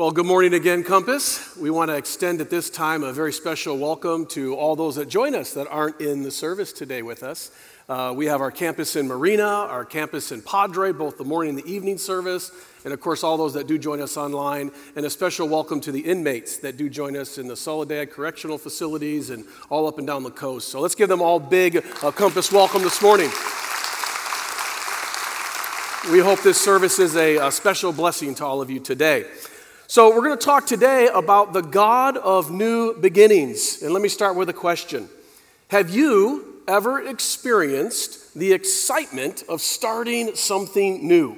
Well, good morning again, Compass. We want to extend at this time a very special welcome to all those that join us that aren't in the service today with us. Uh, we have our campus in Marina, our campus in Padre, both the morning and the evening service, and of course, all those that do join us online. And a special welcome to the inmates that do join us in the Soledad Correctional Facilities and all up and down the coast. So let's give them all big uh, Compass welcome this morning. We hope this service is a, a special blessing to all of you today. So, we're going to talk today about the God of new beginnings. And let me start with a question Have you ever experienced the excitement of starting something new?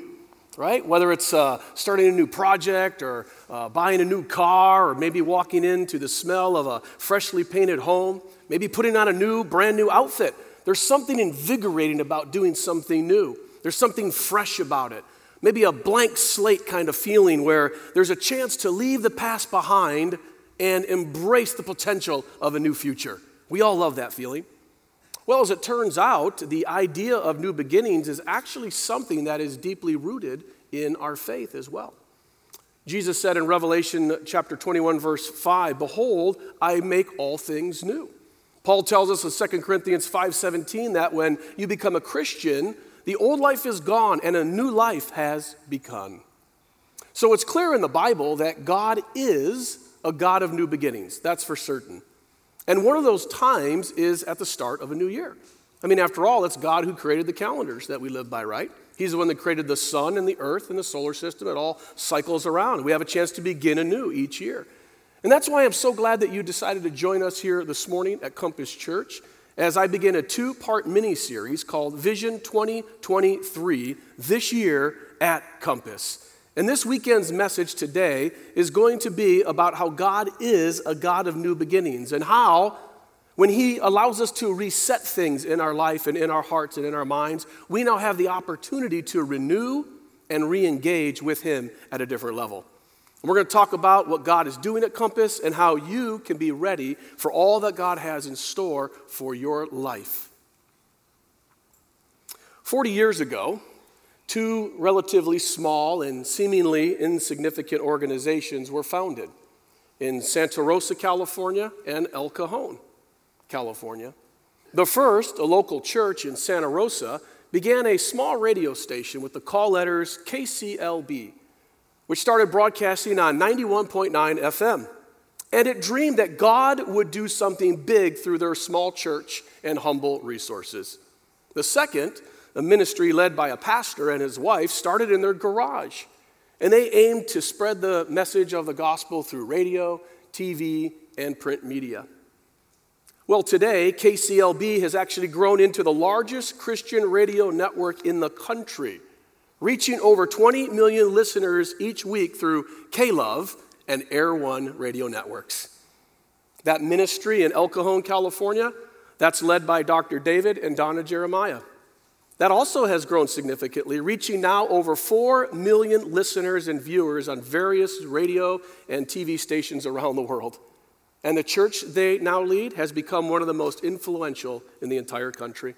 Right? Whether it's uh, starting a new project or uh, buying a new car or maybe walking into the smell of a freshly painted home, maybe putting on a new, brand new outfit. There's something invigorating about doing something new. There's something fresh about it maybe a blank slate kind of feeling where there's a chance to leave the past behind and embrace the potential of a new future. We all love that feeling. Well, as it turns out, the idea of new beginnings is actually something that is deeply rooted in our faith as well. Jesus said in Revelation chapter 21, verse 5, Behold, I make all things new. Paul tells us in 2 Corinthians 5:17 that when you become a Christian, the old life is gone and a new life has begun. So it's clear in the Bible that God is a God of new beginnings. That's for certain. And one of those times is at the start of a new year. I mean, after all, it's God who created the calendars that we live by, right? He's the one that created the sun and the earth and the solar system. It all cycles around. We have a chance to begin anew each year. And that's why I'm so glad that you decided to join us here this morning at Compass Church as I begin a two part mini series called Vision 2023 this year at Compass. And this weekend's message today is going to be about how God is a God of new beginnings and how, when He allows us to reset things in our life and in our hearts and in our minds, we now have the opportunity to renew and re engage with Him at a different level. We're going to talk about what God is doing at Compass and how you can be ready for all that God has in store for your life. 40 years ago, two relatively small and seemingly insignificant organizations were founded in Santa Rosa, California, and El Cajon, California. The first, a local church in Santa Rosa, began a small radio station with the call letters KCLB which started broadcasting on 91.9 FM. And it dreamed that God would do something big through their small church and humble resources. The second, a ministry led by a pastor and his wife, started in their garage. And they aimed to spread the message of the gospel through radio, TV, and print media. Well, today, KCLB has actually grown into the largest Christian radio network in the country reaching over 20 million listeners each week through K Love and Air One radio networks. That ministry in El Cajon, California, that's led by Dr. David and Donna Jeremiah. That also has grown significantly, reaching now over 4 million listeners and viewers on various radio and TV stations around the world. And the church they now lead has become one of the most influential in the entire country.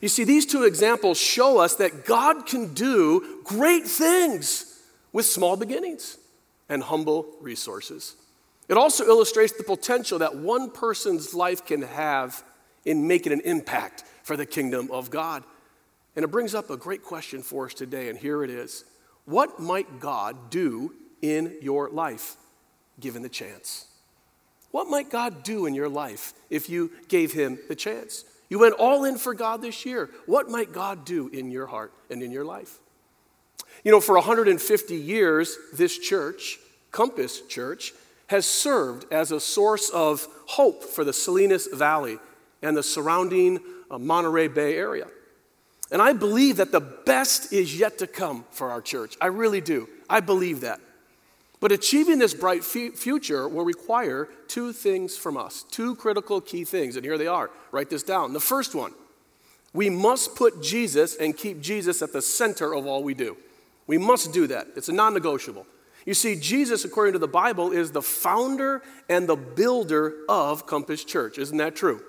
You see, these two examples show us that God can do great things with small beginnings and humble resources. It also illustrates the potential that one person's life can have in making an impact for the kingdom of God. And it brings up a great question for us today, and here it is What might God do in your life, given the chance? What might God do in your life if you gave Him the chance? You went all in for God this year. What might God do in your heart and in your life? You know, for 150 years, this church, Compass Church, has served as a source of hope for the Salinas Valley and the surrounding uh, Monterey Bay area. And I believe that the best is yet to come for our church. I really do. I believe that. But achieving this bright future will require two things from us, two critical key things, and here they are. Write this down. The first one, we must put Jesus and keep Jesus at the center of all we do. We must do that. It's a non negotiable. You see, Jesus, according to the Bible, is the founder and the builder of Compass Church. Isn't that true?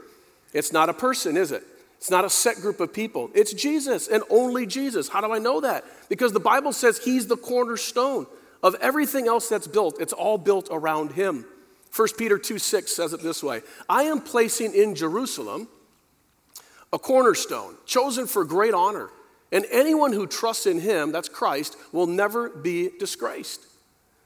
It's not a person, is it? It's not a set group of people. It's Jesus and only Jesus. How do I know that? Because the Bible says he's the cornerstone Of everything else that's built, it's all built around him. 1 Peter 2 6 says it this way I am placing in Jerusalem a cornerstone, chosen for great honor, and anyone who trusts in him, that's Christ, will never be disgraced.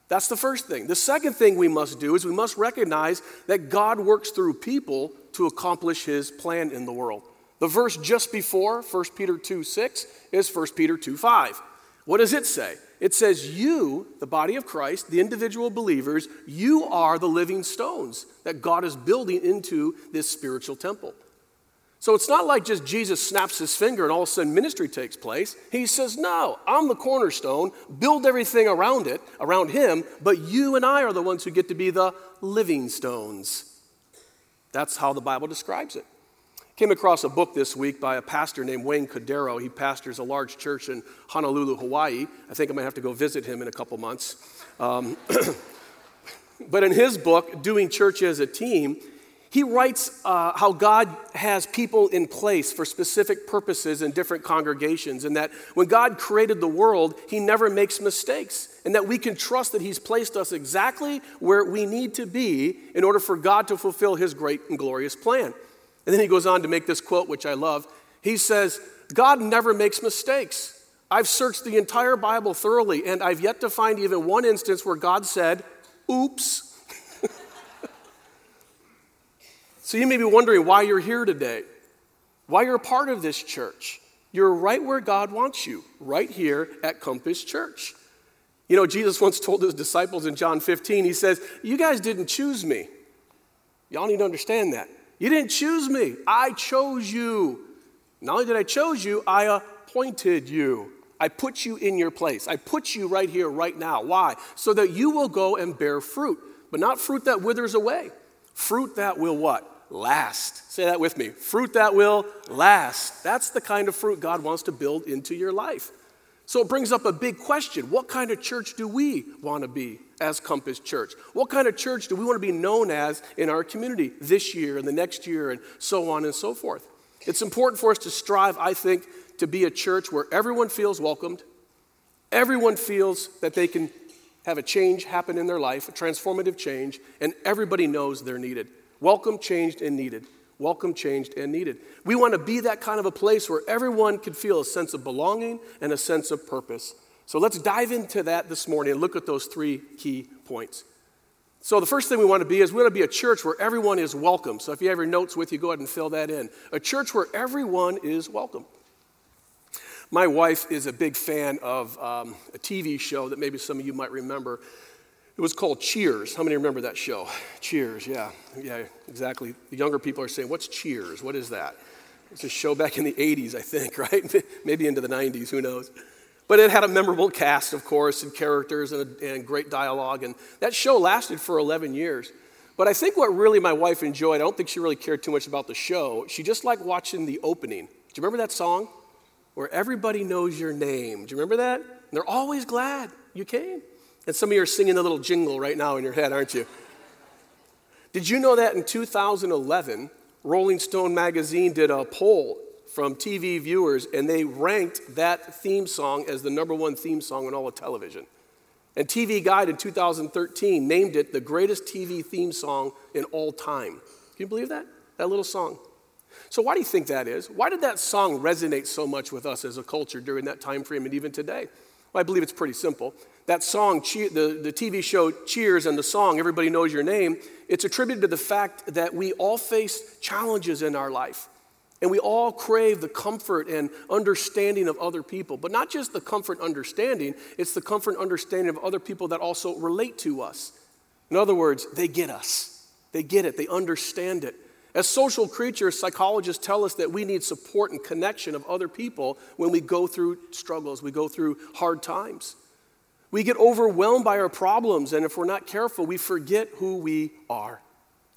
That's the first thing. The second thing we must do is we must recognize that God works through people to accomplish his plan in the world. The verse just before 1 Peter 2 6 is 1 Peter 2 5. What does it say? It says, You, the body of Christ, the individual believers, you are the living stones that God is building into this spiritual temple. So it's not like just Jesus snaps his finger and all of a sudden ministry takes place. He says, No, I'm the cornerstone, build everything around it, around him, but you and I are the ones who get to be the living stones. That's how the Bible describes it. Came across a book this week by a pastor named Wayne Cordeiro. He pastors a large church in Honolulu, Hawaii. I think I might have to go visit him in a couple months. Um, but in his book, Doing Church as a Team, he writes uh, how God has people in place for specific purposes in different congregations, and that when God created the world, He never makes mistakes, and that we can trust that He's placed us exactly where we need to be in order for God to fulfill His great and glorious plan. And then he goes on to make this quote, which I love. He says, God never makes mistakes. I've searched the entire Bible thoroughly, and I've yet to find even one instance where God said, oops. so you may be wondering why you're here today, why you're part of this church. You're right where God wants you, right here at Compass Church. You know, Jesus once told his disciples in John 15, he says, You guys didn't choose me. Y'all need to understand that. You didn't choose me, I chose you. Not only did I choose you, I appointed you. I put you in your place. I put you right here, right now. Why? So that you will go and bear fruit, but not fruit that withers away. Fruit that will what? Last. Say that with me. Fruit that will last. That's the kind of fruit God wants to build into your life. So it brings up a big question. What kind of church do we want to be? As Compass Church? What kind of church do we want to be known as in our community this year and the next year and so on and so forth? It's important for us to strive, I think, to be a church where everyone feels welcomed, everyone feels that they can have a change happen in their life, a transformative change, and everybody knows they're needed. Welcome, changed, and needed. Welcome, changed, and needed. We want to be that kind of a place where everyone can feel a sense of belonging and a sense of purpose. So let's dive into that this morning and look at those three key points. So, the first thing we want to be is we want to be a church where everyone is welcome. So, if you have your notes with you, go ahead and fill that in. A church where everyone is welcome. My wife is a big fan of um, a TV show that maybe some of you might remember. It was called Cheers. How many remember that show? Cheers, yeah. Yeah, exactly. The younger people are saying, What's Cheers? What is that? It's a show back in the 80s, I think, right? maybe into the 90s, who knows? But it had a memorable cast, of course, and characters and, a, and great dialogue. And that show lasted for 11 years. But I think what really my wife enjoyed, I don't think she really cared too much about the show. She just liked watching the opening. Do you remember that song? Where everybody knows your name. Do you remember that? And they're always glad you came. And some of you are singing the little jingle right now in your head, aren't you? Did you know that in 2011, Rolling Stone magazine did a poll from TV viewers, and they ranked that theme song as the number one theme song on all of television. And TV Guide in 2013 named it the greatest TV theme song in all time. Can you believe that? That little song. So why do you think that is? Why did that song resonate so much with us as a culture during that time frame and even today? Well, I believe it's pretty simple. That song, the, the TV show Cheers and the song Everybody Knows Your Name, it's attributed to the fact that we all face challenges in our life. And we all crave the comfort and understanding of other people, but not just the comfort and understanding, it's the comfort and understanding of other people that also relate to us. In other words, they get us, they get it, they understand it. As social creatures, psychologists tell us that we need support and connection of other people when we go through struggles, we go through hard times. We get overwhelmed by our problems, and if we're not careful, we forget who we are.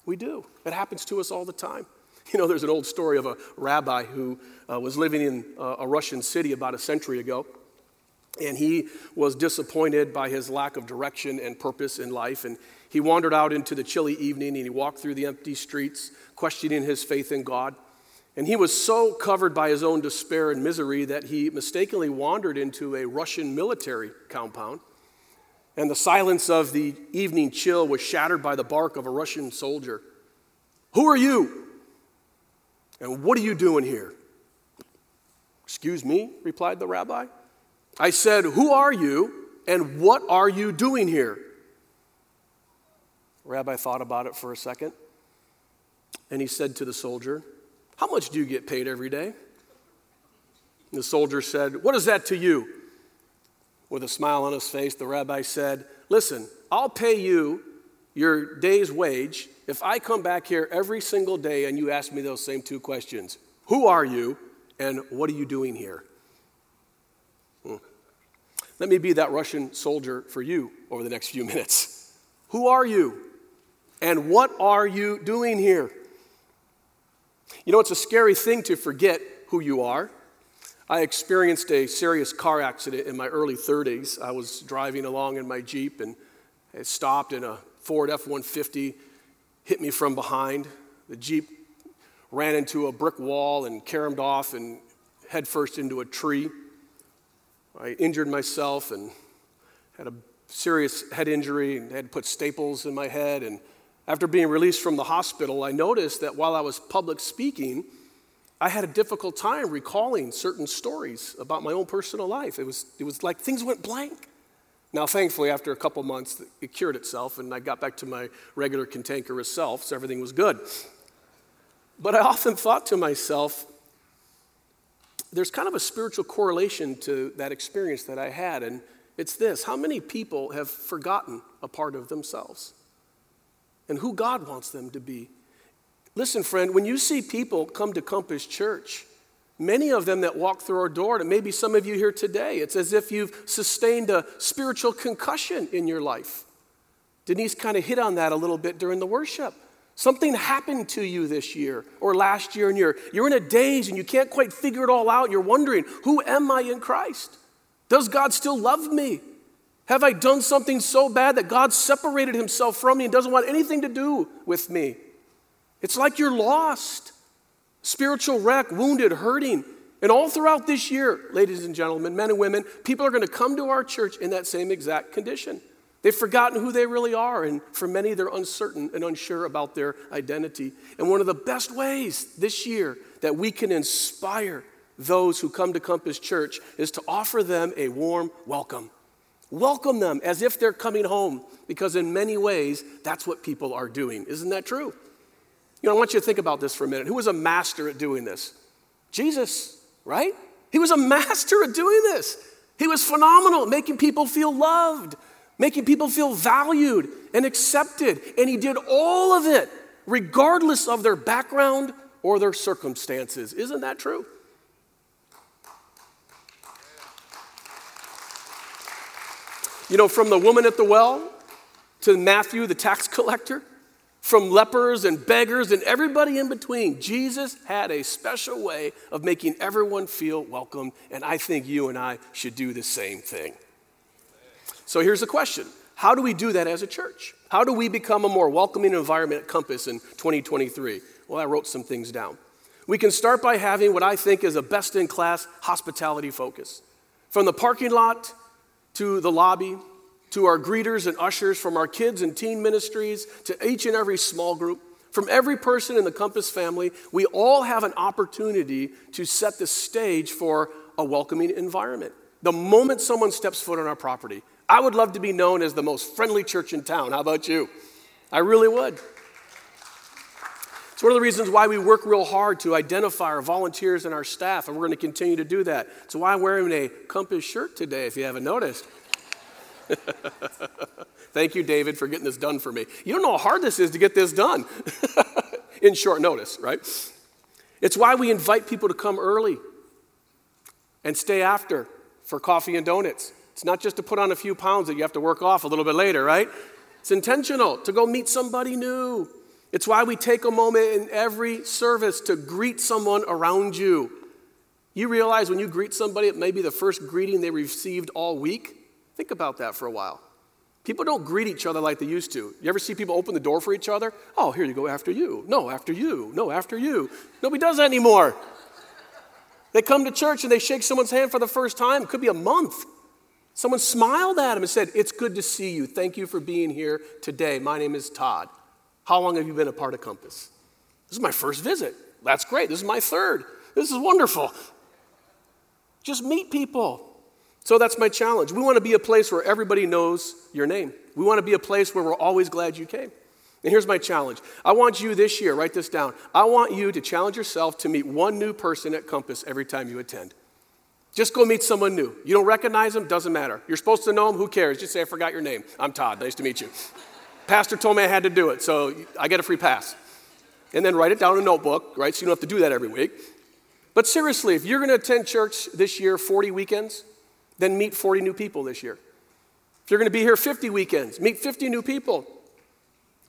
We do. It happens to us all the time. You know, there's an old story of a rabbi who uh, was living in uh, a Russian city about a century ago. And he was disappointed by his lack of direction and purpose in life. And he wandered out into the chilly evening and he walked through the empty streets, questioning his faith in God. And he was so covered by his own despair and misery that he mistakenly wandered into a Russian military compound. and the silence of the evening chill was shattered by the bark of a Russian soldier. Who are you? And what are you doing here? Excuse me, replied the rabbi. I said, Who are you and what are you doing here? The rabbi thought about it for a second and he said to the soldier, How much do you get paid every day? And the soldier said, What is that to you? With a smile on his face, the rabbi said, Listen, I'll pay you your day's wage if I come back here every single day and you ask me those same two questions Who are you and what are you doing here? Hmm. Let me be that Russian soldier for you over the next few minutes. Who are you? And what are you doing here? You know, it's a scary thing to forget who you are. I experienced a serious car accident in my early 30s. I was driving along in my Jeep and it stopped and a Ford F 150 hit me from behind. The Jeep ran into a brick wall and caromed off and headfirst into a tree. I injured myself and had a serious head injury and had to put staples in my head. And after being released from the hospital, I noticed that while I was public speaking, I had a difficult time recalling certain stories about my own personal life. It was, it was like things went blank. Now, thankfully, after a couple months, it cured itself, and I got back to my regular cantankerous self, so everything was good. But I often thought to myself, there's kind of a spiritual correlation to that experience that I had, and it's this how many people have forgotten a part of themselves and who God wants them to be? Listen, friend, when you see people come to Compass Church, many of them that walk through our door, and maybe some of you here today, it's as if you've sustained a spiritual concussion in your life. Denise kind of hit on that a little bit during the worship. Something happened to you this year or last year, and you're, you're in a daze and you can't quite figure it all out. You're wondering, who am I in Christ? Does God still love me? Have I done something so bad that God separated himself from me and doesn't want anything to do with me? It's like you're lost, spiritual wreck, wounded, hurting. And all throughout this year, ladies and gentlemen, men and women, people are going to come to our church in that same exact condition. They've forgotten who they really are, and for many, they're uncertain and unsure about their identity. And one of the best ways this year that we can inspire those who come to Compass Church is to offer them a warm welcome. Welcome them as if they're coming home, because in many ways, that's what people are doing. Isn't that true? You know, I want you to think about this for a minute. Who was a master at doing this? Jesus, right? He was a master at doing this. He was phenomenal at making people feel loved, making people feel valued and accepted. And he did all of it regardless of their background or their circumstances. Isn't that true? You know, from the woman at the well to Matthew, the tax collector, from lepers and beggars and everybody in between, Jesus had a special way of making everyone feel welcome, and I think you and I should do the same thing. So here's the question How do we do that as a church? How do we become a more welcoming environment at Compass in 2023? Well, I wrote some things down. We can start by having what I think is a best in class hospitality focus. From the parking lot to the lobby, to our greeters and ushers, from our kids and teen ministries to each and every small group, from every person in the Compass family, we all have an opportunity to set the stage for a welcoming environment. The moment someone steps foot on our property, I would love to be known as the most friendly church in town. How about you? I really would. It's one of the reasons why we work real hard to identify our volunteers and our staff, and we're going to continue to do that. It's why I'm wearing a Compass shirt today, if you haven't noticed. Thank you, David, for getting this done for me. You don't know how hard this is to get this done in short notice, right? It's why we invite people to come early and stay after for coffee and donuts. It's not just to put on a few pounds that you have to work off a little bit later, right? It's intentional to go meet somebody new, it's why we take a moment in every service to greet someone around you. You realize when you greet somebody, it may be the first greeting they received all week. Think about that for a while. People don't greet each other like they used to. You ever see people open the door for each other? Oh, here you go, after you. No, after you. No, after you. Nobody does that anymore. They come to church and they shake someone's hand for the first time. It could be a month. Someone smiled at him and said, It's good to see you. Thank you for being here today. My name is Todd. How long have you been a part of Compass? This is my first visit. That's great. This is my third. This is wonderful. Just meet people. So that's my challenge. We want to be a place where everybody knows your name. We want to be a place where we're always glad you came. And here's my challenge. I want you this year, write this down. I want you to challenge yourself to meet one new person at Compass every time you attend. Just go meet someone new. You don't recognize them, doesn't matter. You're supposed to know them, who cares? Just say, I forgot your name. I'm Todd, nice to meet you. Pastor told me I had to do it, so I get a free pass. And then write it down in a notebook, right? So you don't have to do that every week. But seriously, if you're going to attend church this year 40 weekends, then meet 40 new people this year. If you're going to be here 50 weekends, meet 50 new people.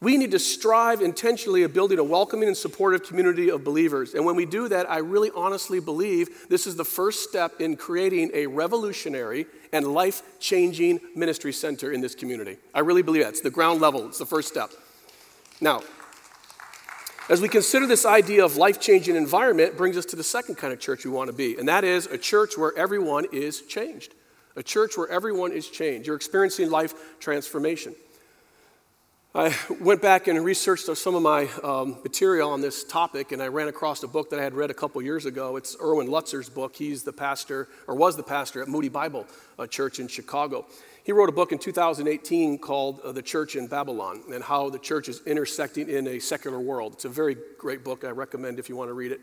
We need to strive intentionally of building a welcoming and supportive community of believers. And when we do that, I really honestly believe this is the first step in creating a revolutionary and life changing ministry center in this community. I really believe that. It's the ground level, it's the first step. Now, as we consider this idea of life changing environment, brings us to the second kind of church we want to be, and that is a church where everyone is changed. A church where everyone is changed. You're experiencing life transformation. I went back and researched some of my um, material on this topic, and I ran across a book that I had read a couple years ago. It's Erwin Lutzer's book. He's the pastor, or was the pastor at Moody Bible uh, Church in Chicago. He wrote a book in 2018 called uh, The Church in Babylon and how the church is intersecting in a secular world. It's a very great book. I recommend if you want to read it.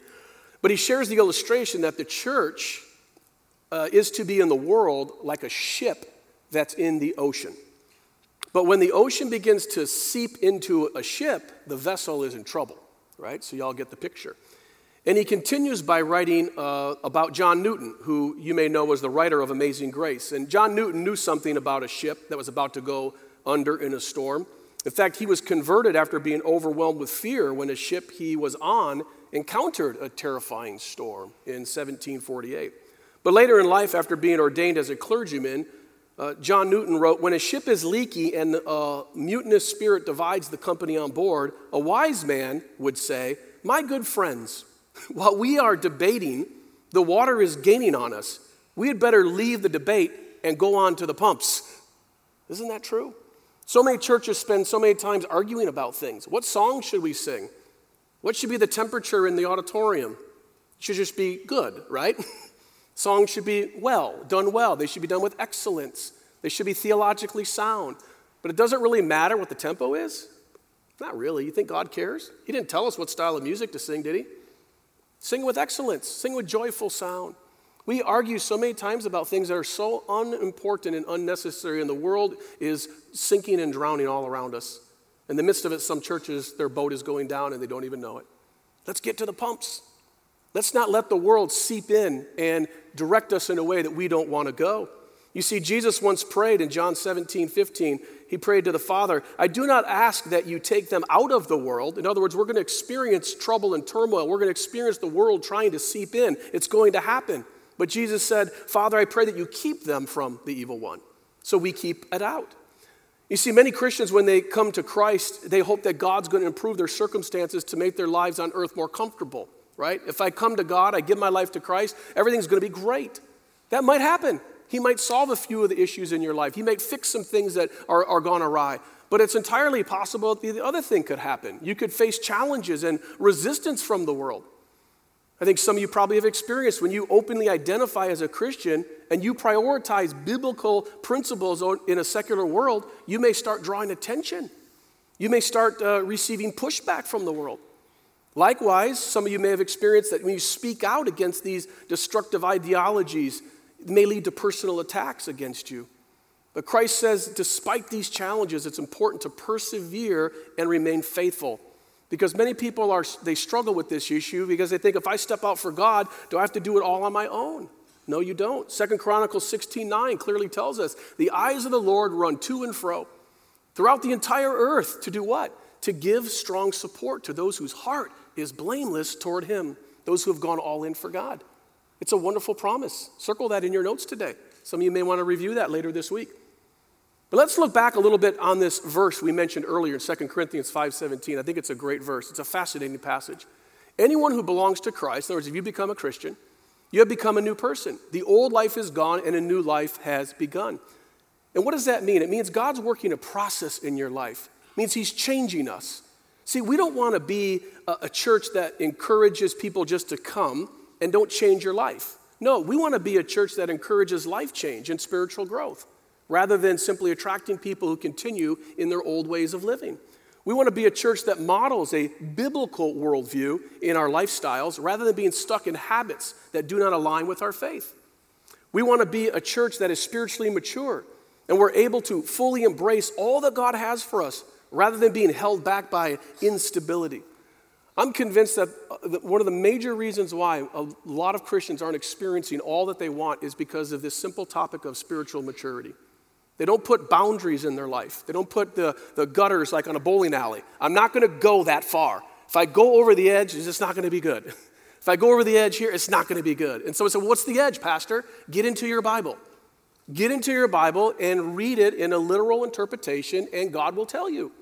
But he shares the illustration that the church uh, is to be in the world like a ship that's in the ocean. But when the ocean begins to seep into a ship, the vessel is in trouble, right? So, y'all get the picture. And he continues by writing uh, about John Newton, who you may know was the writer of Amazing Grace. And John Newton knew something about a ship that was about to go under in a storm. In fact, he was converted after being overwhelmed with fear when a ship he was on encountered a terrifying storm in 1748. But later in life, after being ordained as a clergyman, uh, John Newton wrote When a ship is leaky and a mutinous spirit divides the company on board, a wise man would say, My good friends, while we are debating, the water is gaining on us. We had better leave the debate and go on to the pumps. Isn't that true? So many churches spend so many times arguing about things. What song should we sing? What should be the temperature in the auditorium? It should just be good, right? Songs should be well, done well. They should be done with excellence. They should be theologically sound. But it doesn't really matter what the tempo is. Not really. You think God cares? He didn't tell us what style of music to sing, did he? Sing with excellence, sing with joyful sound. We argue so many times about things that are so unimportant and unnecessary, and the world is sinking and drowning all around us. In the midst of it, some churches, their boat is going down and they don't even know it. Let's get to the pumps. Let's not let the world seep in and direct us in a way that we don't want to go. You see, Jesus once prayed in John 17, 15. He prayed to the Father, I do not ask that you take them out of the world. In other words, we're going to experience trouble and turmoil. We're going to experience the world trying to seep in. It's going to happen. But Jesus said, Father, I pray that you keep them from the evil one. So we keep it out. You see, many Christians, when they come to Christ, they hope that God's going to improve their circumstances to make their lives on earth more comfortable right? If I come to God, I give my life to Christ, everything's going to be great. That might happen. He might solve a few of the issues in your life. He might fix some things that are, are gone awry. But it's entirely possible that the other thing could happen. You could face challenges and resistance from the world. I think some of you probably have experienced when you openly identify as a Christian and you prioritize biblical principles in a secular world, you may start drawing attention. You may start uh, receiving pushback from the world. Likewise, some of you may have experienced that when you speak out against these destructive ideologies, it may lead to personal attacks against you. But Christ says, despite these challenges, it's important to persevere and remain faithful. Because many people are, they struggle with this issue because they think if I step out for God, do I have to do it all on my own? No, you don't. Second Chronicles 16 9 clearly tells us the eyes of the Lord run to and fro throughout the entire earth to do what? To give strong support to those whose heart is blameless toward him, those who have gone all in for God. It's a wonderful promise. Circle that in your notes today. Some of you may want to review that later this week. But let's look back a little bit on this verse we mentioned earlier in 2 Corinthians 5:17. I think it's a great verse. It's a fascinating passage. Anyone who belongs to Christ, in other words, if you become a Christian, You have become a new person. The old life is gone and a new life has begun. And what does that mean? It means God's working a process in your life. It means He's changing us. See, we don't want to be a, a church that encourages people just to come and don't change your life. No, we want to be a church that encourages life change and spiritual growth rather than simply attracting people who continue in their old ways of living. We want to be a church that models a biblical worldview in our lifestyles rather than being stuck in habits that do not align with our faith. We want to be a church that is spiritually mature and we're able to fully embrace all that God has for us rather than being held back by instability. I'm convinced that uh, one of the major reasons why a lot of Christians aren't experiencing all that they want is because of this simple topic of spiritual maturity. They don't put boundaries in their life. They don't put the, the gutters like on a bowling alley. I'm not going to go that far. If I go over the edge, it's just not going to be good. If I go over the edge here, it's not going to be good. And so I said, What's the edge, Pastor? Get into your Bible. Get into your Bible and read it in a literal interpretation, and God will tell you.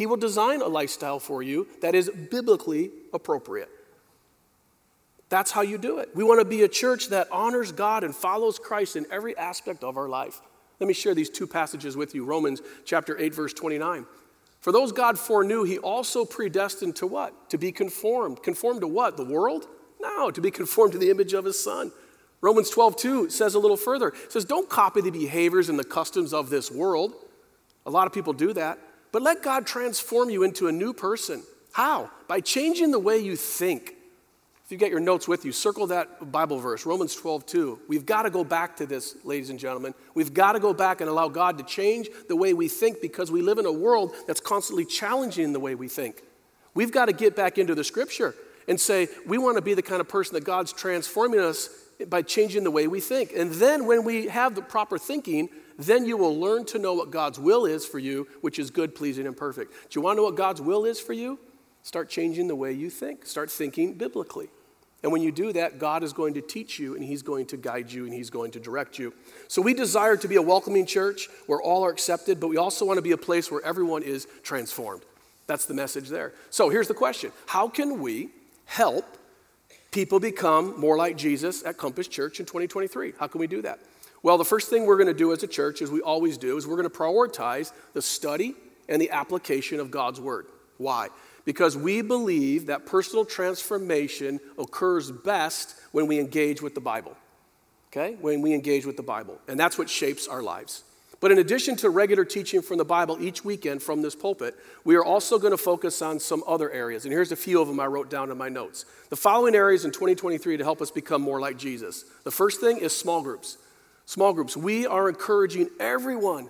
He will design a lifestyle for you that is biblically appropriate. That's how you do it. We want to be a church that honors God and follows Christ in every aspect of our life. Let me share these two passages with you Romans chapter 8, verse 29. For those God foreknew, he also predestined to what? To be conformed. Conformed to what? The world? No, to be conformed to the image of his son. Romans 12, 2 says a little further. It says, Don't copy the behaviors and the customs of this world. A lot of people do that. But let God transform you into a new person. How? By changing the way you think. If you get your notes with you, circle that Bible verse, Romans 12, 2. We've got to go back to this, ladies and gentlemen. We've got to go back and allow God to change the way we think because we live in a world that's constantly challenging the way we think. We've got to get back into the scripture and say, we want to be the kind of person that God's transforming us by changing the way we think. And then when we have the proper thinking, then you will learn to know what God's will is for you, which is good, pleasing, and perfect. Do you want to know what God's will is for you? Start changing the way you think. Start thinking biblically. And when you do that, God is going to teach you and He's going to guide you and He's going to direct you. So we desire to be a welcoming church where all are accepted, but we also want to be a place where everyone is transformed. That's the message there. So here's the question How can we help people become more like Jesus at Compass Church in 2023? How can we do that? Well, the first thing we're going to do as a church, as we always do, is we're going to prioritize the study and the application of God's Word. Why? because we believe that personal transformation occurs best when we engage with the Bible. Okay? When we engage with the Bible. And that's what shapes our lives. But in addition to regular teaching from the Bible each weekend from this pulpit, we are also going to focus on some other areas. And here's a few of them I wrote down in my notes. The following areas in 2023 to help us become more like Jesus. The first thing is small groups. Small groups. We are encouraging everyone,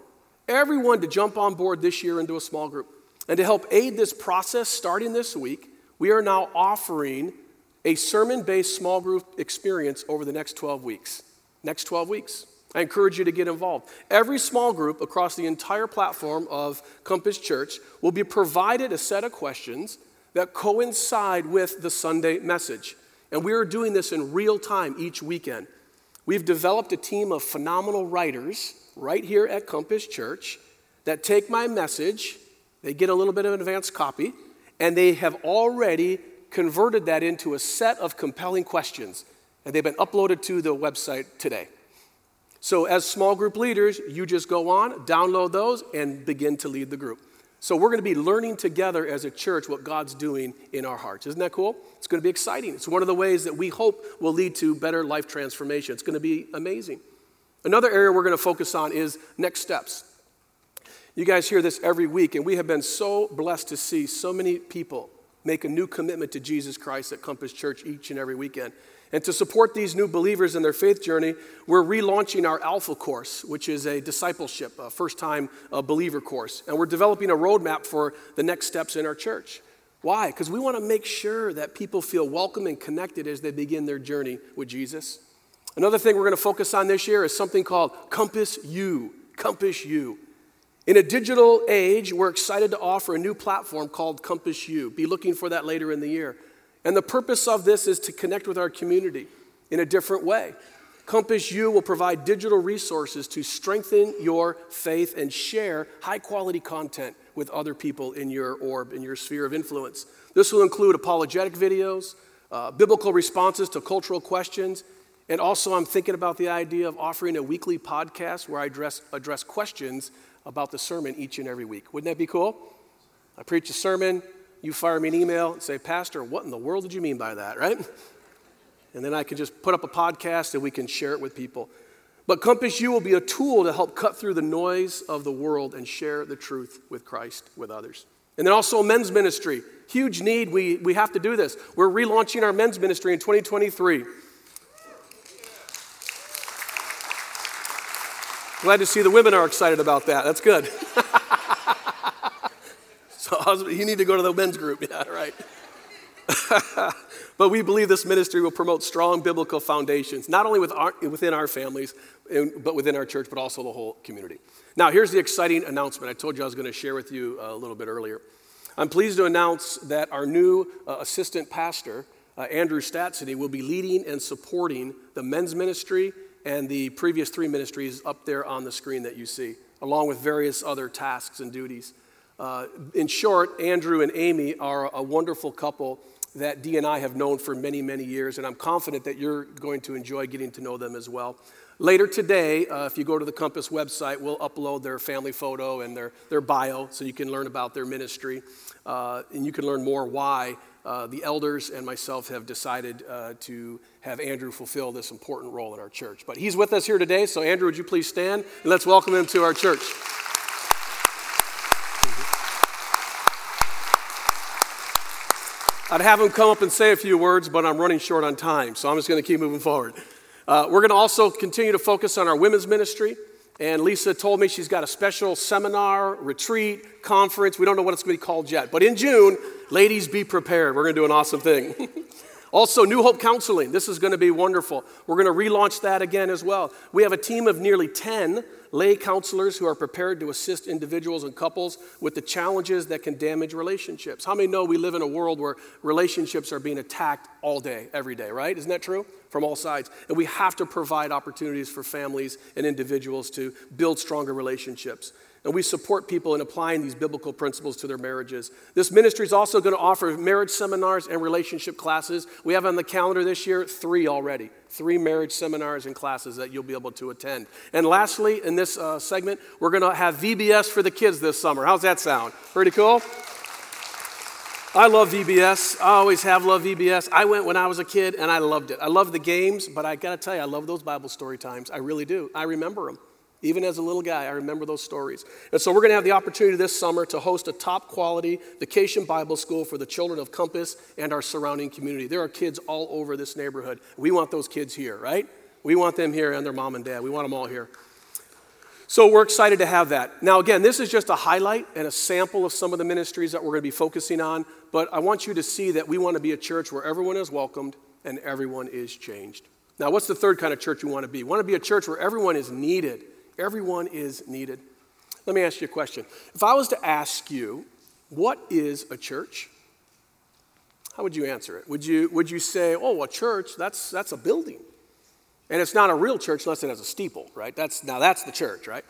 everyone to jump on board this year into a small group. And to help aid this process starting this week, we are now offering a sermon based small group experience over the next 12 weeks. Next 12 weeks. I encourage you to get involved. Every small group across the entire platform of Compass Church will be provided a set of questions that coincide with the Sunday message. And we are doing this in real time each weekend. We've developed a team of phenomenal writers right here at Compass Church that take my message they get a little bit of an advanced copy, and they have already converted that into a set of compelling questions, and they've been uploaded to the website today. So, as small group leaders, you just go on, download those, and begin to lead the group. So, we're going to be learning together as a church what God's doing in our hearts. Isn't that cool? It's going to be exciting. It's one of the ways that we hope will lead to better life transformation. It's going to be amazing. Another area we're going to focus on is next steps. You guys hear this every week, and we have been so blessed to see so many people make a new commitment to Jesus Christ at Compass Church each and every weekend. And to support these new believers in their faith journey, we're relaunching our Alpha course, which is a discipleship, a first time uh, believer course. And we're developing a roadmap for the next steps in our church. Why? Because we want to make sure that people feel welcome and connected as they begin their journey with Jesus. Another thing we're going to focus on this year is something called Compass U. Compass U. In a digital age, we're excited to offer a new platform called Compass U. Be looking for that later in the year. And the purpose of this is to connect with our community in a different way. Compass U will provide digital resources to strengthen your faith and share high quality content with other people in your orb, in your sphere of influence. This will include apologetic videos, uh, biblical responses to cultural questions, And also, I'm thinking about the idea of offering a weekly podcast where I address, address questions about the sermon each and every week. Wouldn't that be cool? I preach a sermon, you fire me an email and say, Pastor, what in the world did you mean by that, right? And then I can just put up a podcast and we can share it with people. But Compass U will be a tool to help cut through the noise of the world and share the truth with Christ with others. And then also men's ministry. Huge need. We, we have to do this. We're relaunching our men's ministry in 2023. Glad to see the women are excited about that. That's good. so you need to go to the men's group. Yeah, right. but we believe this ministry will promote strong biblical foundations, not only with our, within our families, but within our church, but also the whole community. Now, here's the exciting announcement I told you I was going to share with you a little bit earlier. I'm pleased to announce that our new uh, assistant pastor, uh, Andrew Statsity, will be leading and supporting the men's ministry and the previous three ministries up there on the screen that you see, along with various other tasks and duties. Uh, in short, Andrew and Amy are a wonderful couple that Dee and I have known for many, many years, and I'm confident that you're going to enjoy getting to know them as well. Later today, uh, if you go to the Compass website, we'll upload their family photo and their, their bio so you can learn about their ministry. Uh, and you can learn more why uh, the elders and myself have decided uh, to have Andrew fulfill this important role in our church. But he's with us here today, so Andrew, would you please stand and let's welcome him to our church. I'd have him come up and say a few words, but I'm running short on time, so I'm just going to keep moving forward. Uh, we're going to also continue to focus on our women's ministry. And Lisa told me she's got a special seminar, retreat, conference. We don't know what it's going to be called yet. But in June, ladies, be prepared. We're going to do an awesome thing. also, New Hope Counseling. This is going to be wonderful. We're going to relaunch that again as well. We have a team of nearly 10 lay counselors who are prepared to assist individuals and couples with the challenges that can damage relationships. How many know we live in a world where relationships are being attacked all day, every day, right? Isn't that true? From all sides. And we have to provide opportunities for families and individuals to build stronger relationships. And we support people in applying these biblical principles to their marriages. This ministry is also going to offer marriage seminars and relationship classes. We have on the calendar this year three already three marriage seminars and classes that you'll be able to attend. And lastly, in this uh, segment, we're going to have VBS for the kids this summer. How's that sound? Pretty cool? I love VBS. I always have loved VBS. I went when I was a kid and I loved it. I love the games, but I got to tell you, I love those Bible story times. I really do. I remember them. Even as a little guy, I remember those stories. And so we're going to have the opportunity this summer to host a top quality vacation Bible school for the children of Compass and our surrounding community. There are kids all over this neighborhood. We want those kids here, right? We want them here and their mom and dad. We want them all here. So we're excited to have that. Now, again, this is just a highlight and a sample of some of the ministries that we're going to be focusing on, but I want you to see that we want to be a church where everyone is welcomed and everyone is changed. Now, what's the third kind of church we want to be? We want to be a church where everyone is needed Everyone is needed. Let me ask you a question. If I was to ask you, what is a church? How would you answer it? Would you, would you say, oh, a church, that's, that's a building? And it's not a real church unless it has a steeple, right? That's, now that's the church, right?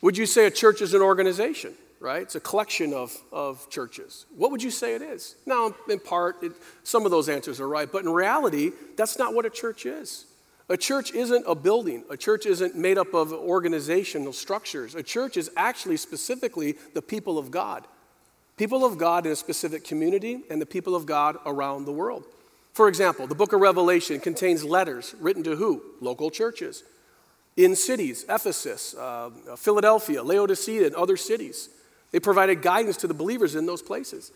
Would you say a church is an organization, right? It's a collection of, of churches. What would you say it is? Now, in part, it, some of those answers are right, but in reality, that's not what a church is. A church isn't a building. A church isn't made up of organizational structures. A church is actually specifically the people of God. People of God in a specific community and the people of God around the world. For example, the book of Revelation contains letters written to who? Local churches. In cities, Ephesus, uh, Philadelphia, Laodicea, and other cities. They provided guidance to the believers in those places.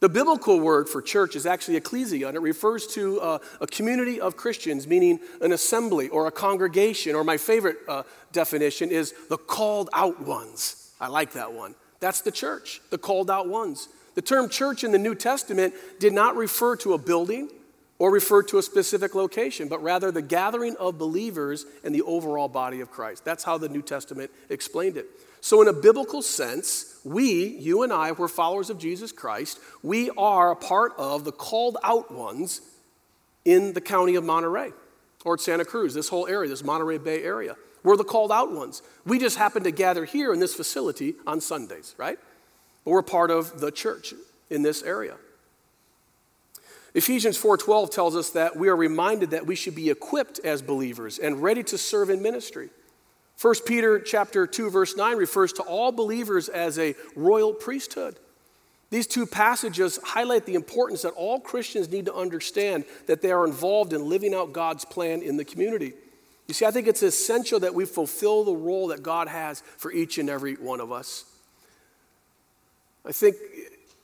The biblical word for church is actually ecclesia, and it refers to uh, a community of Christians, meaning an assembly or a congregation, or my favorite uh, definition is the called out ones. I like that one. That's the church, the called out ones. The term church in the New Testament did not refer to a building or refer to a specific location, but rather the gathering of believers in the overall body of Christ. That's how the New Testament explained it. So, in a biblical sense, we, you and I, we're followers of Jesus Christ. We are a part of the called out ones in the county of Monterey or at Santa Cruz, this whole area, this Monterey Bay area. We're the called out ones. We just happen to gather here in this facility on Sundays, right? But we're part of the church in this area. Ephesians 4:12 tells us that we are reminded that we should be equipped as believers and ready to serve in ministry. 1 Peter chapter 2 verse 9 refers to all believers as a royal priesthood. These two passages highlight the importance that all Christians need to understand that they are involved in living out God's plan in the community. You see, I think it's essential that we fulfill the role that God has for each and every one of us. I think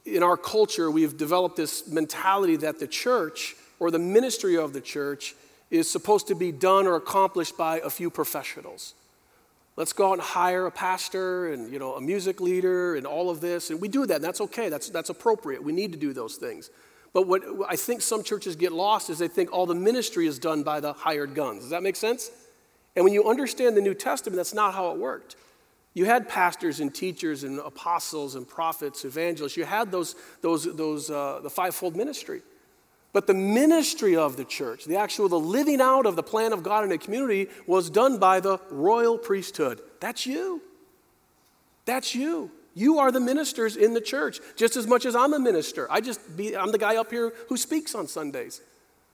in our culture, we've developed this mentality that the church or the ministry of the church is supposed to be done or accomplished by a few professionals. Let's go out and hire a pastor and you know a music leader and all of this, and we do that. And that's okay. That's that's appropriate. We need to do those things. But what I think some churches get lost is they think all the ministry is done by the hired guns. Does that make sense? And when you understand the New Testament, that's not how it worked. You had pastors and teachers and apostles and prophets, evangelists. You had those, those, those uh, the fivefold ministry. But the ministry of the church, the actual, the living out of the plan of God in a community was done by the royal priesthood. That's you. That's you. You are the ministers in the church, just as much as I'm a minister. I just be, I'm the guy up here who speaks on Sundays.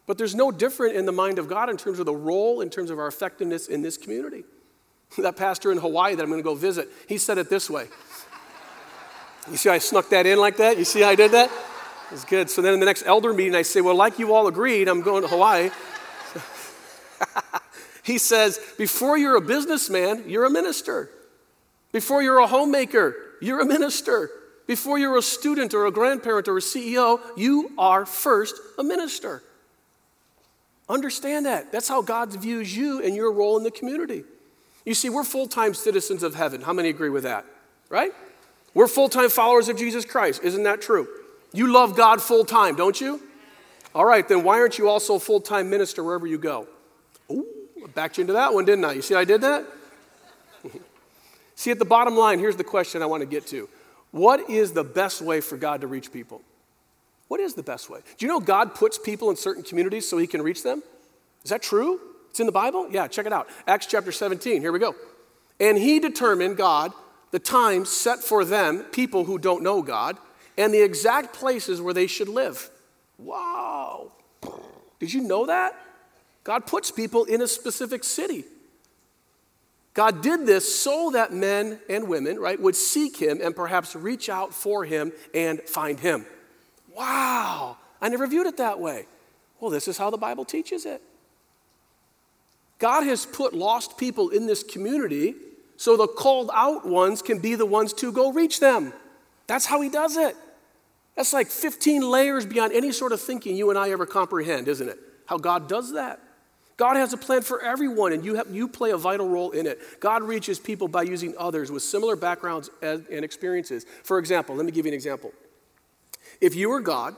But there's no different in the mind of God in terms of the role, in terms of our effectiveness in this community. That pastor in Hawaii that I'm going to go visit, he said it this way. You see, I snuck that in like that? You see I did that? It's good. So then in the next elder meeting, I say, Well, like you all agreed, I'm going to Hawaii. he says, Before you're a businessman, you're a minister. Before you're a homemaker, you're a minister. Before you're a student or a grandparent or a CEO, you are first a minister. Understand that. That's how God views you and your role in the community. You see, we're full time citizens of heaven. How many agree with that? Right? We're full time followers of Jesus Christ. Isn't that true? You love God full time, don't you? All right, then why aren't you also a full time minister wherever you go? Ooh, I backed you into that one, didn't I? You see, I did that? see, at the bottom line, here's the question I want to get to What is the best way for God to reach people? What is the best way? Do you know God puts people in certain communities so he can reach them? Is that true? It's in the Bible? Yeah, check it out. Acts chapter 17. Here we go. And he determined, God, the time set for them, people who don't know God, and the exact places where they should live. Wow. Did you know that? God puts people in a specific city. God did this so that men and women, right, would seek him and perhaps reach out for him and find him. Wow. I never viewed it that way. Well, this is how the Bible teaches it. God has put lost people in this community so the called out ones can be the ones to go reach them. That's how He does it. That's like 15 layers beyond any sort of thinking you and I ever comprehend, isn't it? How God does that. God has a plan for everyone, and you, have, you play a vital role in it. God reaches people by using others with similar backgrounds and experiences. For example, let me give you an example. If you were God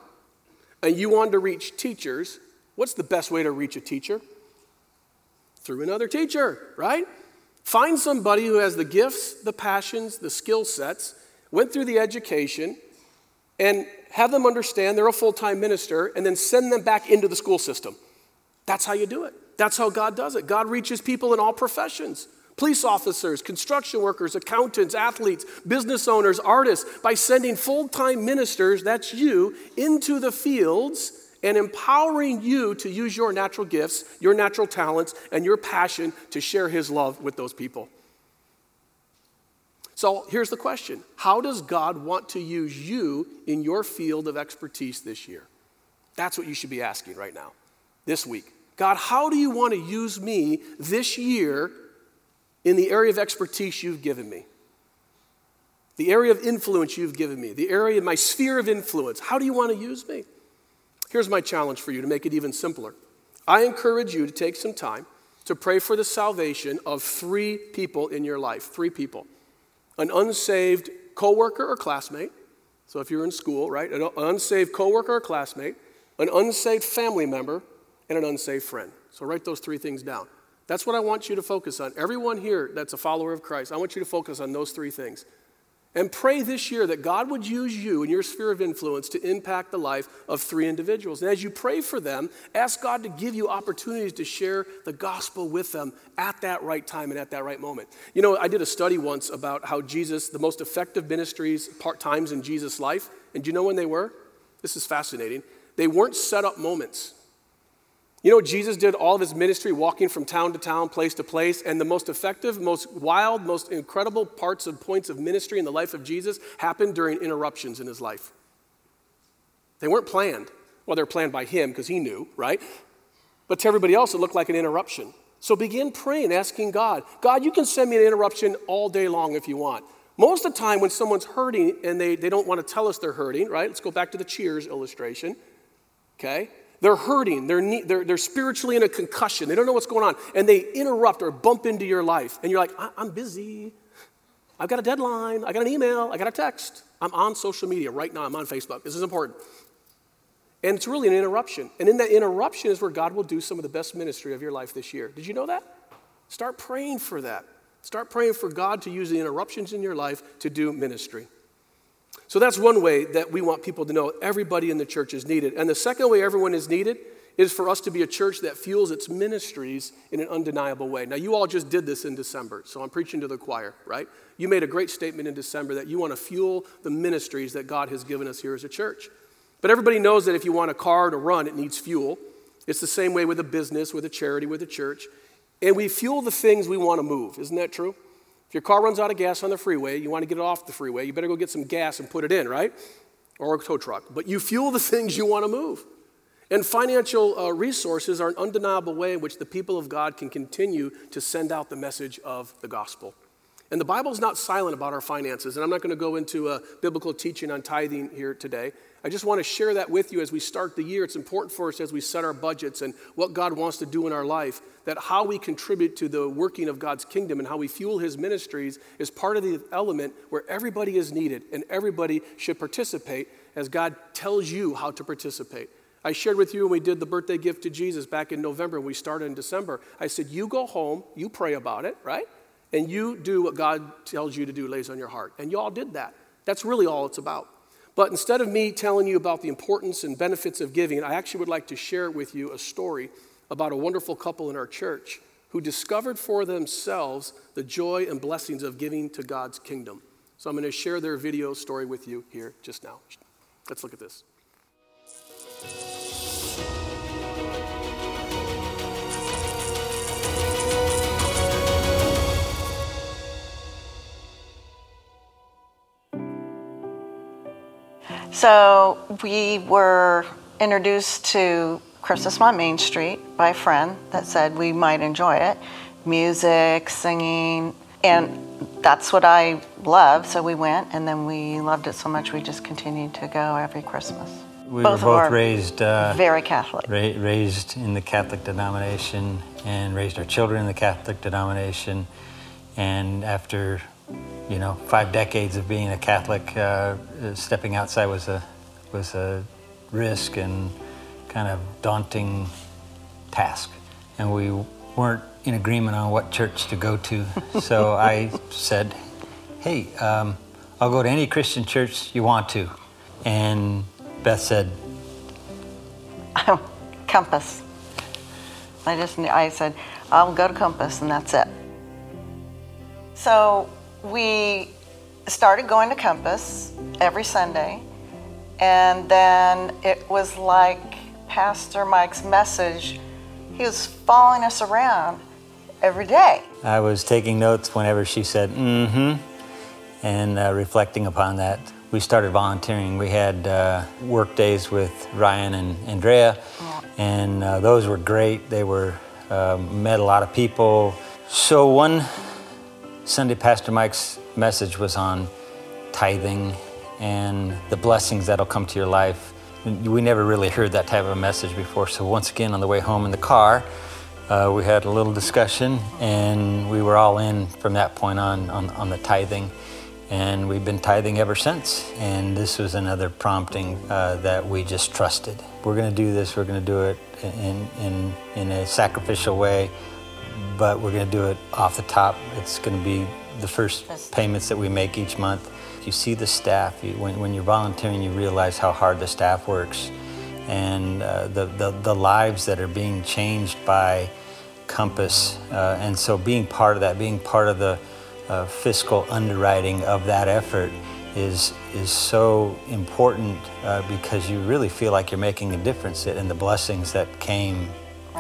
and you wanted to reach teachers, what's the best way to reach a teacher? through another teacher, right? Find somebody who has the gifts, the passions, the skill sets, went through the education, and have them understand they're a full time minister, and then send them back into the school system. That's how you do it. That's how God does it. God reaches people in all professions police officers, construction workers, accountants, athletes, business owners, artists by sending full time ministers, that's you, into the fields and empowering you to use your natural gifts, your natural talents, and your passion to share His love with those people. So here's the question How does God want to use you in your field of expertise this year? That's what you should be asking right now, this week. God, how do you want to use me this year in the area of expertise you've given me? The area of influence you've given me, the area of my sphere of influence. How do you want to use me? Here's my challenge for you to make it even simpler. I encourage you to take some time to pray for the salvation of three people in your life. Three people. An unsaved coworker or classmate. So if you're in school, right? An unsaved coworker or classmate, an unsaved family member, and an unsaved friend. So write those three things down. That's what I want you to focus on. Everyone here that's a follower of Christ, I want you to focus on those three things. And pray this year that God would use you in your sphere of influence to impact the life of three individuals. And as you pray for them, ask God to give you opportunities to share the gospel with them at that right time and at that right moment. You know, I did a study once about how Jesus, the most effective ministries, part times in Jesus' life, and do you know when they were? This is fascinating. They weren't set up moments. You know, Jesus did all of his ministry walking from town to town, place to place, and the most effective, most wild, most incredible parts of points of ministry in the life of Jesus happened during interruptions in his life. They weren't planned. Well, they're planned by him because he knew, right? But to everybody else, it looked like an interruption. So begin praying, asking God, God, you can send me an interruption all day long if you want. Most of the time, when someone's hurting and they, they don't want to tell us they're hurting, right? Let's go back to the cheers illustration, okay? They're hurting, they're, they're, they're spiritually in a concussion, they don't know what's going on, and they interrupt or bump into your life. And you're like, I'm busy. I've got a deadline, I got an email, I got a text. I'm on social media right now, I'm on Facebook. This is important. And it's really an interruption. And in that interruption is where God will do some of the best ministry of your life this year. Did you know that? Start praying for that. Start praying for God to use the interruptions in your life to do ministry. So that's one way that we want people to know everybody in the church is needed. And the second way everyone is needed is for us to be a church that fuels its ministries in an undeniable way. Now, you all just did this in December, so I'm preaching to the choir, right? You made a great statement in December that you want to fuel the ministries that God has given us here as a church. But everybody knows that if you want a car to run, it needs fuel. It's the same way with a business, with a charity, with a church. And we fuel the things we want to move. Isn't that true? Your car runs out of gas on the freeway, you want to get it off the freeway, you better go get some gas and put it in, right? Or a tow truck. But you fuel the things you want to move. And financial uh, resources are an undeniable way in which the people of God can continue to send out the message of the gospel. And the Bible's not silent about our finances, and I'm not going to go into a biblical teaching on tithing here today. I just want to share that with you as we start the year. It's important for us as we set our budgets and what God wants to do in our life, that how we contribute to the working of God's kingdom and how we fuel His ministries is part of the element where everybody is needed and everybody should participate as God tells you how to participate. I shared with you when we did the birthday gift to Jesus back in November, and we started in December. I said, You go home, you pray about it, right? And you do what God tells you to do, lays on your heart. And you all did that. That's really all it's about. But instead of me telling you about the importance and benefits of giving, I actually would like to share with you a story about a wonderful couple in our church who discovered for themselves the joy and blessings of giving to God's kingdom. So I'm going to share their video story with you here just now. Let's look at this. So we were introduced to Christmas on Main Street by a friend that said we might enjoy it music, singing, and that's what I love. So we went, and then we loved it so much we just continued to go every Christmas. We both were both raised uh, very Catholic. Ra- raised in the Catholic denomination, and raised our children in the Catholic denomination. And after you know, five decades of being a Catholic, uh, stepping outside was a was a risk and kind of daunting task, and we weren't in agreement on what church to go to. so I said, "Hey, um, I'll go to any Christian church you want to," and Beth said, "Compass." I just I said, "I'll go to Compass," and that's it. So we started going to Compass every Sunday, and then it was like Pastor Mike's message. He was following us around every day. I was taking notes whenever she said, mm hmm, and uh, reflecting upon that. We started volunteering. We had uh, work days with Ryan and Andrea, yeah. and uh, those were great. They were, um, met a lot of people. So one Sunday, Pastor Mike's message was on tithing and the blessings that'll come to your life. We never really heard that type of a message before. So, once again, on the way home in the car, uh, we had a little discussion and we were all in from that point on, on, on the tithing. And we've been tithing ever since. And this was another prompting uh, that we just trusted. We're going to do this, we're going to do it in, in, in a sacrificial way but we're going to do it off the top. It's going to be the first payments that we make each month. You see the staff, you, when, when, you're volunteering, you realize how hard the staff works and uh, the, the, the, lives that are being changed by Compass. Uh, and so being part of that, being part of the uh, fiscal underwriting of that effort is, is so important uh, because you really feel like you're making a difference in the blessings that came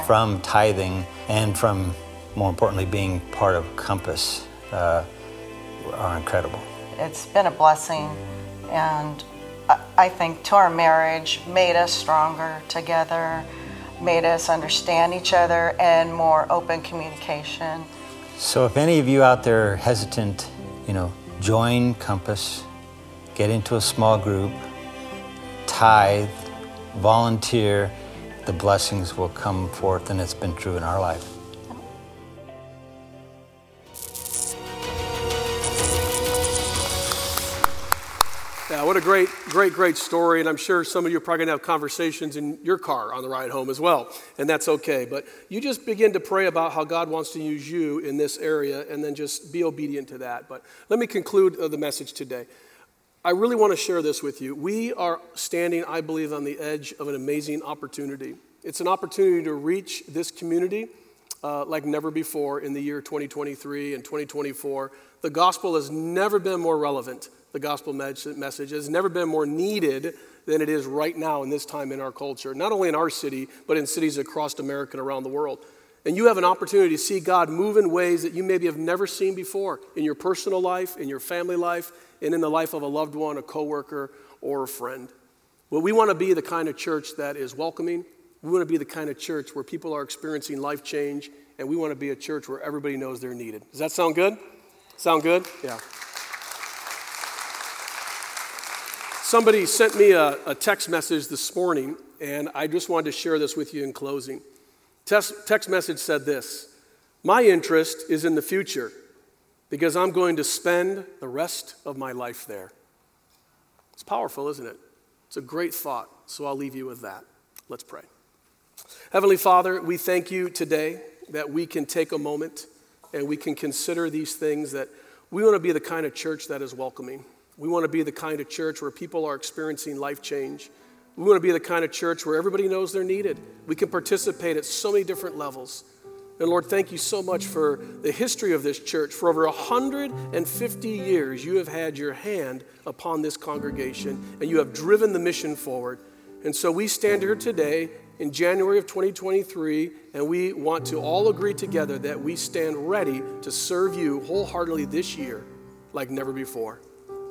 from tithing and from, more importantly, being part of Compass uh, are incredible. It's been a blessing, and I think to our marriage made us stronger together, made us understand each other, and more open communication. So, if any of you out there are hesitant, you know, join Compass, get into a small group, tithe, volunteer, the blessings will come forth, and it's been true in our life. Yeah, what a great, great, great story. And I'm sure some of you are probably going to have conversations in your car on the ride home as well. And that's okay. But you just begin to pray about how God wants to use you in this area and then just be obedient to that. But let me conclude uh, the message today. I really want to share this with you. We are standing, I believe, on the edge of an amazing opportunity. It's an opportunity to reach this community uh, like never before in the year 2023 and 2024. The gospel has never been more relevant the gospel message has never been more needed than it is right now in this time in our culture, not only in our city, but in cities across America and around the world. And you have an opportunity to see God move in ways that you maybe have never seen before in your personal life, in your family life, and in the life of a loved one, a coworker, or a friend. Well, we want to be the kind of church that is welcoming. We want to be the kind of church where people are experiencing life change, and we want to be a church where everybody knows they're needed. Does that sound good? Sound good? Yeah. Somebody sent me a, a, text message this morning, and I just wanted to share this with you in closing. Text, text message said this My interest is in the future because I'm going to spend the rest of my life there. It's powerful, isn't it? It's a great thought, so I'll leave you with that. Let's pray. Heavenly Father, we thank you today that we can take a moment and we can consider these things that we want to be the kind of church that is welcoming. We want to be the kind of church where people are experiencing life change. We want to be the kind of church where everybody knows they're needed. We can participate at so many different levels. And Lord, thank you so much for the history of this church. For over 150 years, you have had your hand upon this congregation and you have driven the mission forward. And so we stand here today in January of 2023, and we want to all agree together that we stand ready to serve you wholeheartedly this year like never before.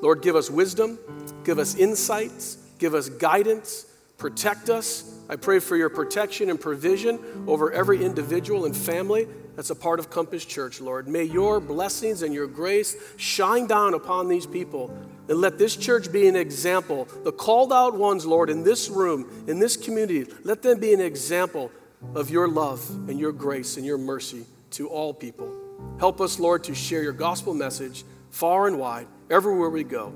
Lord, give us wisdom, give us insights, give us guidance, protect us. I pray for your protection and provision over every individual and family that's a part of Compass Church, Lord. May your blessings and your grace shine down upon these people. And let this church be an example. The called out ones, Lord, in this room, in this community, let them be an example of your love and your grace and your mercy to all people. Help us, Lord, to share your gospel message far and wide everywhere we go.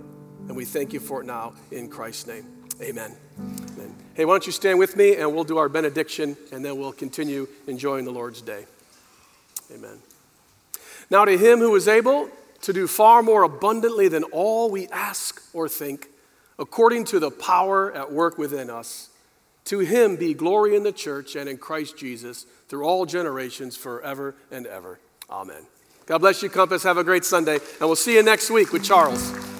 And we thank you for it now in Christ's name. Amen. Amen. Hey, why don't you stand with me and we'll do our benediction and then we'll continue enjoying the Lord's day. Amen. Now, to him who is able to do far more abundantly than all we ask or think, according to the power at work within us, to him be glory in the church and in Christ Jesus through all generations forever and ever. Amen. God bless you, Compass. Have a great Sunday. And we'll see you next week with Charles.